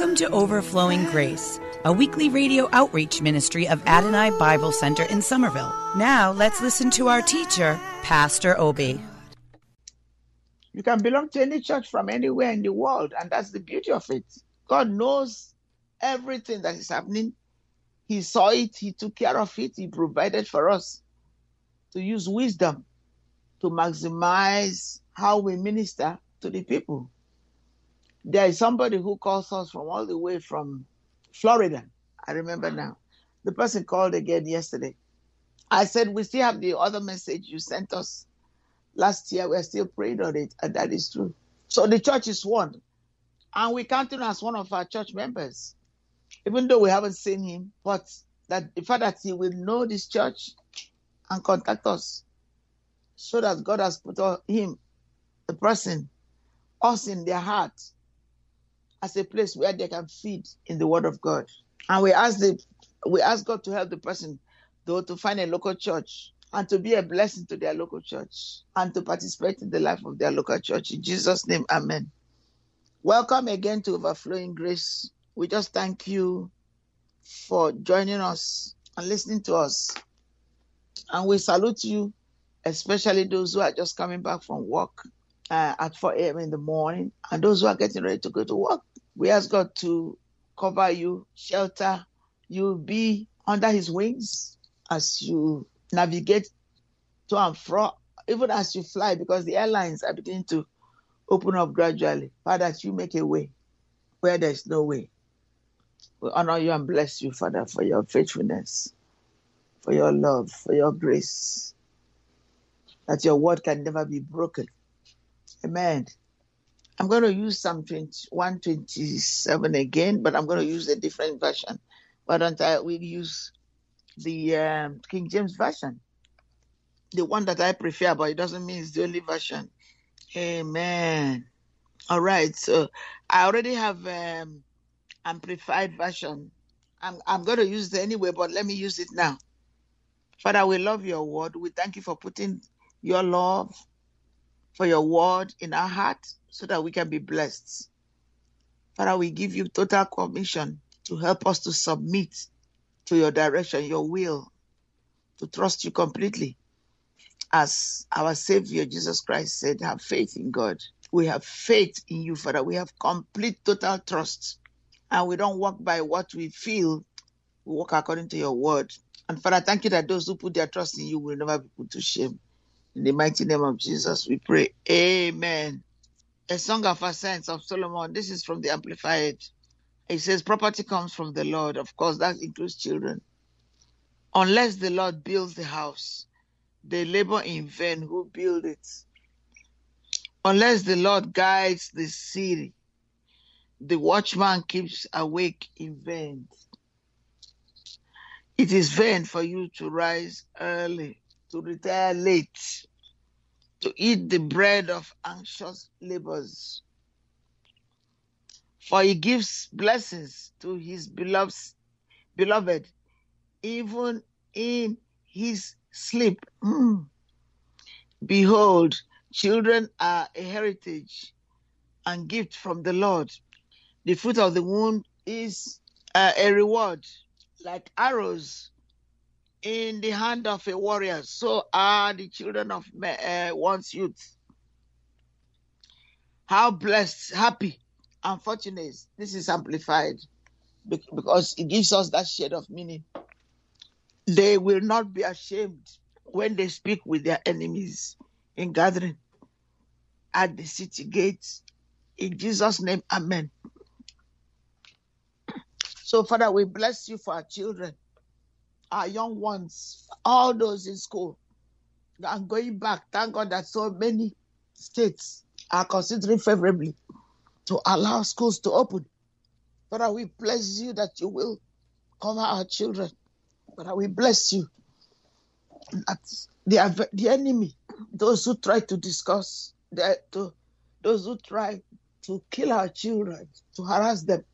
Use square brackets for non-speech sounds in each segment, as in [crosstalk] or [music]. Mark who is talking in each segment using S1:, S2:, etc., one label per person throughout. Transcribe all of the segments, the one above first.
S1: Welcome to Overflowing Grace, a weekly radio outreach ministry of Adonai Bible Center in Somerville. Now let's listen to our teacher, Pastor Obi.
S2: You can belong to any church from anywhere in the world, and that's the beauty of it. God knows everything that is happening. He saw it, He took care of it, He provided for us to use wisdom to maximize how we minister to the people. There is somebody who calls us from all the way from Florida. I remember mm. now. The person called again yesterday. I said, We still have the other message you sent us last year. We're still praying on it, and that is true. So the church is one. And we count him as one of our church members, even though we haven't seen him. But that the fact that he will know this church and contact us so that God has put him, the person, us in their heart as a place where they can feed in the word of God. And we ask the we ask God to help the person though to find a local church and to be a blessing to their local church and to participate in the life of their local church. In Jesus' name, Amen. Welcome again to Overflowing Grace. We just thank you for joining us and listening to us. And we salute you, especially those who are just coming back from work uh, at 4 a.m. in the morning and those who are getting ready to go to work. We ask God to cover you, shelter you, be under His wings as you navigate to and fro, even as you fly, because the airlines are beginning to open up gradually. Father, you make a way where there's no way. We honor you and bless you, Father, for your faithfulness, for your love, for your grace, that your word can never be broken. Amen. I'm going to use Psalm 20, 127 again, but I'm going to use a different version. Why don't I? We use the um, King James version, the one that I prefer, but it doesn't mean it's the only version. Amen. All right, so I already have um, amplified version. I'm I'm going to use it anyway, but let me use it now. Father, we love your word. We thank you for putting your love for your word in our heart so that we can be blessed. Father, we give you total commission to help us to submit to your direction, your will, to trust you completely. As our Savior Jesus Christ said, have faith in God. We have faith in you, Father. We have complete, total trust. And we don't walk by what we feel, we walk according to your word. And Father, thank you that those who put their trust in you will never be put to shame. In the mighty name of Jesus, we pray. Amen. A song of ascents of Solomon. This is from the Amplified. It says, Property comes from the Lord. Of course, that includes children. Unless the Lord builds the house, they labor in vain who build it. Unless the Lord guides the city, the watchman keeps awake in vain. It is vain for you to rise early, to retire late, to eat the bread of anxious labors. For he gives blessings to his beloved, beloved even in his sleep. Mm. Behold, children are a heritage and gift from the Lord. The fruit of the womb is uh, a reward, like arrows in the hand of a warrior. So are the children of uh, one's youth. How blessed, happy, and fortunate. This is amplified because it gives us that shade of meaning. They will not be ashamed when they speak with their enemies in gathering at the city gates. In Jesus' name, Amen. So, Father, we bless you for our children, our young ones, all those in school. And going back, thank God that so many states are considering favorably to allow schools to open. Father, we bless you that you will cover our children. Father, we bless you that the, the enemy, those who try to discuss, the, to, those who try to kill our children, to harass them,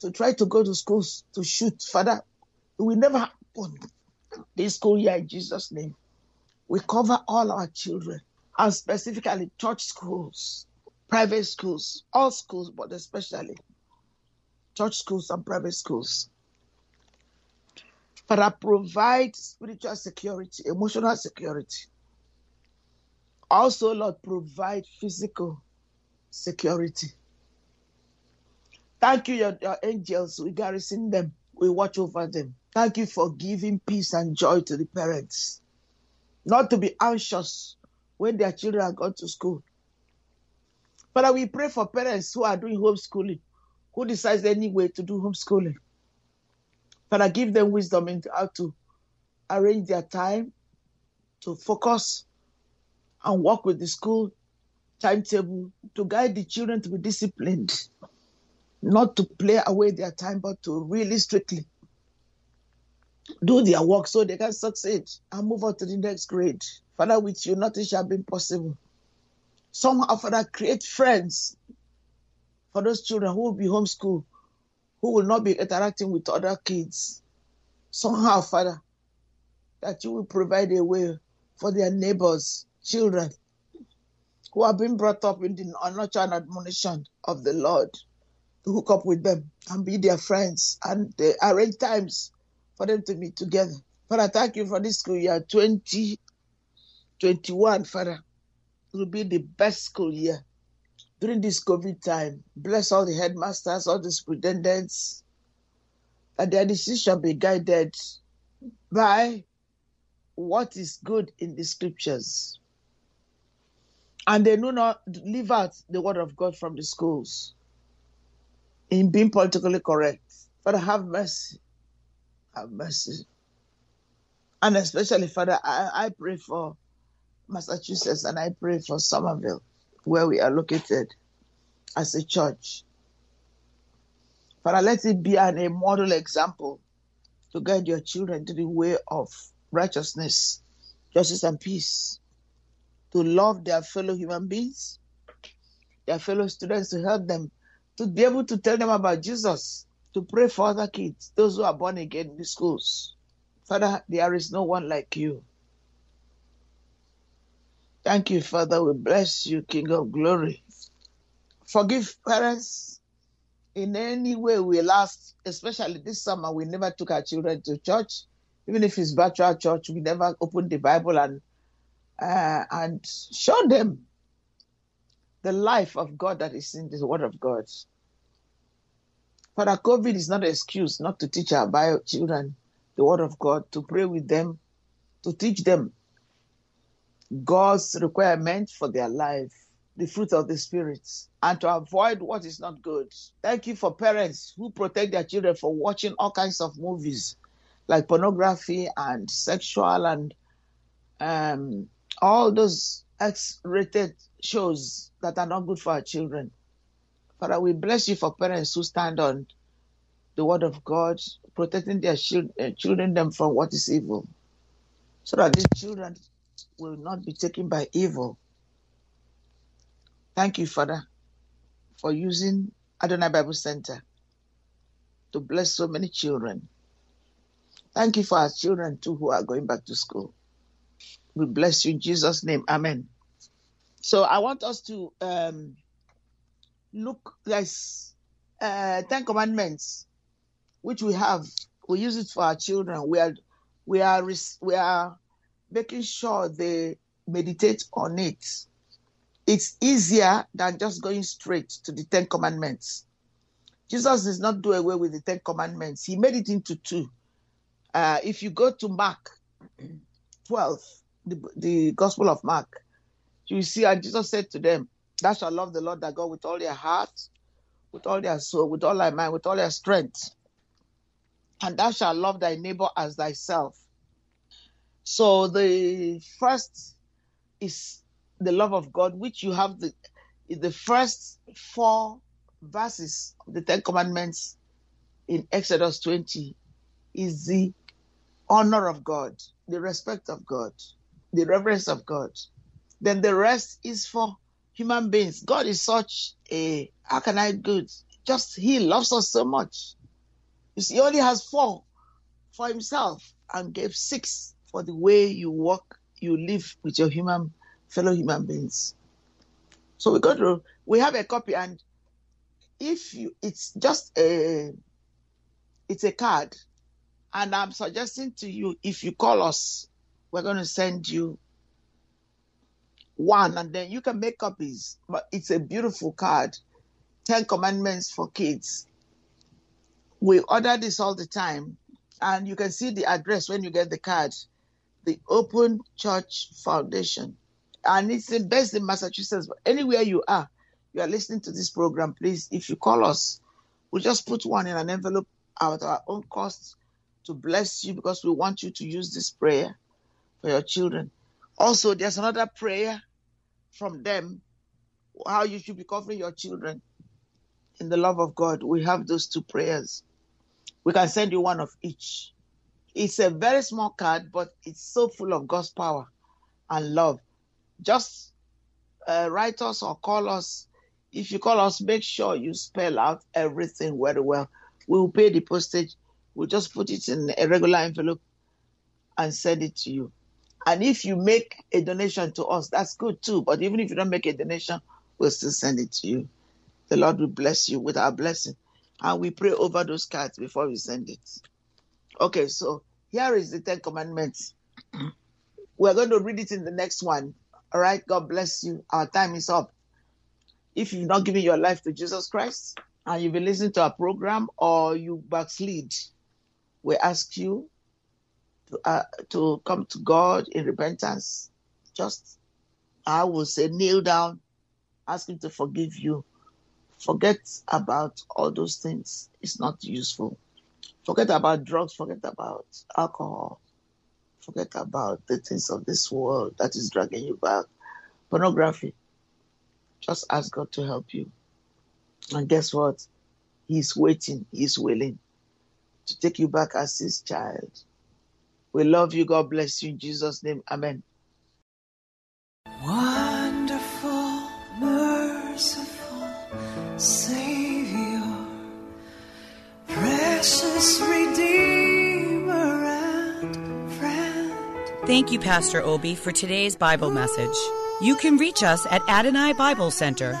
S2: to try to go to schools to shoot, Father, will never happen this school year in Jesus' name. We cover all our children, and specifically church schools, private schools, all schools, but especially church schools and private schools. Father, provide spiritual security, emotional security. Also, Lord, provide physical security. Thank you, your, your angels. We garrison them, we watch over them. Thank you for giving peace and joy to the parents. Not to be anxious when their children are gone to school. Father, we pray for parents who are doing homeschooling, who decides any way to do homeschooling. Father, give them wisdom into how to arrange their time to focus and work with the school timetable to guide the children to be disciplined, not to play away their time, but to really strictly do their work so they can succeed and move on to the next grade. Father, with you, nothing shall be impossible. Somehow, Father, create friends for those children who will be homeschooled, who will not be interacting with other kids. Somehow, Father, that you will provide a way for their neighbors, children who have been brought up in the nurture and admonition of the Lord to hook up with them and be their friends and they arrange times for them to meet together. Father, thank you for this school year 2021, Father. It will be the best school year during this COVID time. Bless all the headmasters, all the superintendents, that their decision be guided by what is good in the scriptures. And they do not leave out the word of God from the schools in being politically correct. Father, have mercy. Have mercy. And especially, Father, I, I pray for Massachusetts and I pray for Somerville, where we are located as a church. Father, let it be an, a model example to guide your children to the way of righteousness, justice, and peace, to love their fellow human beings, their fellow students, to help them, to be able to tell them about Jesus, to pray for other kids, those who are born again in the schools. Father, there is no one like you. Thank you, Father. We bless you, King of glory. Forgive parents in any way we last, especially this summer, we never took our children to church. Even if it's virtual church, we never opened the Bible and uh, and show them the life of God that is in the Word of God. Father, COVID is not an excuse not to teach our bio children the Word of God, to pray with them, to teach them God's requirement for their life, the fruit of the Spirit, and to avoid what is not good. Thank you for parents who protect their children from watching all kinds of movies like pornography and sexual and um, all those X-rated shows that are not good for our children. Father, we bless you for parents who stand on the word of God, protecting their children, children them from what is evil, so that these children will not be taken by evil. Thank you, Father, for using Adonai Bible Center to bless so many children. Thank you for our children too who are going back to school. We bless you in Jesus' name. Amen. So I want us to um, look. There's uh, Ten Commandments, which we have. We use it for our children. We are we are we are making sure they meditate on it. It's easier than just going straight to the Ten Commandments. Jesus does not do away with the Ten Commandments. He made it into two. Uh, if you go to Mark 12, the, the Gospel of Mark, you see, and Jesus said to them, Thou shalt love the Lord thy God with all their heart, with all their soul, with all thy mind, with all their strength. and thou shalt love thy neighbor as thyself. So the first is the love of God, which you have the the first four verses of the Ten Commandments in Exodus 20 is the honor of God, the respect of God, the reverence of God. Then the rest is for human beings. God is such a how can I good? Just He loves us so much. You see, He only has four for Himself and gave six for the way you walk, you live with your human fellow human beings. So we go to we have a copy, and if you it's just a it's a card, and I'm suggesting to you if you call us, we're going to send you one, and then you can make copies. But it's a beautiful card, Ten Commandments for Kids. We order this all the time, and you can see the address when you get the card, the Open Church Foundation and it's based in Massachusetts. But anywhere you are, you are listening to this program, please, if you call us, we just put one in an envelope at our own cost to bless you because we want you to use this prayer for your children. Also, there's another prayer from them how you should be covering your children in the love of God. We have those two prayers. We can send you one of each. It's a very small card, but it's so full of God's power and love just uh, write us or call us. If you call us, make sure you spell out everything very well. We will pay the postage. We'll just put it in a regular envelope and send it to you. And if you make a donation to us, that's good too. But even if you don't make a donation, we'll still send it to you. The Lord will bless you with our blessing. And we pray over those cards before we send it. Okay, so here is the Ten Commandments. [clears throat] We're going to read it in the next one. All right. God bless you. Our time is up. If you've not given your life to Jesus Christ and you've been listening to our program or you backslid, we ask you to, uh, to come to God in repentance. Just, I will say, kneel down, ask Him to forgive you. Forget about all those things. It's not useful. Forget about drugs. Forget about alcohol forget about the things of this world that is dragging you back. Pornography. Just ask God to help you. And guess what? He's waiting, He's willing to take you back as His child. We love you. God bless you in Jesus' name. Amen.
S3: Wonderful, merciful Savior, precious Redeemer and friend.
S1: Thank you, Pastor Obi, for today's Bible message. You can reach us at Adonai Bible Center,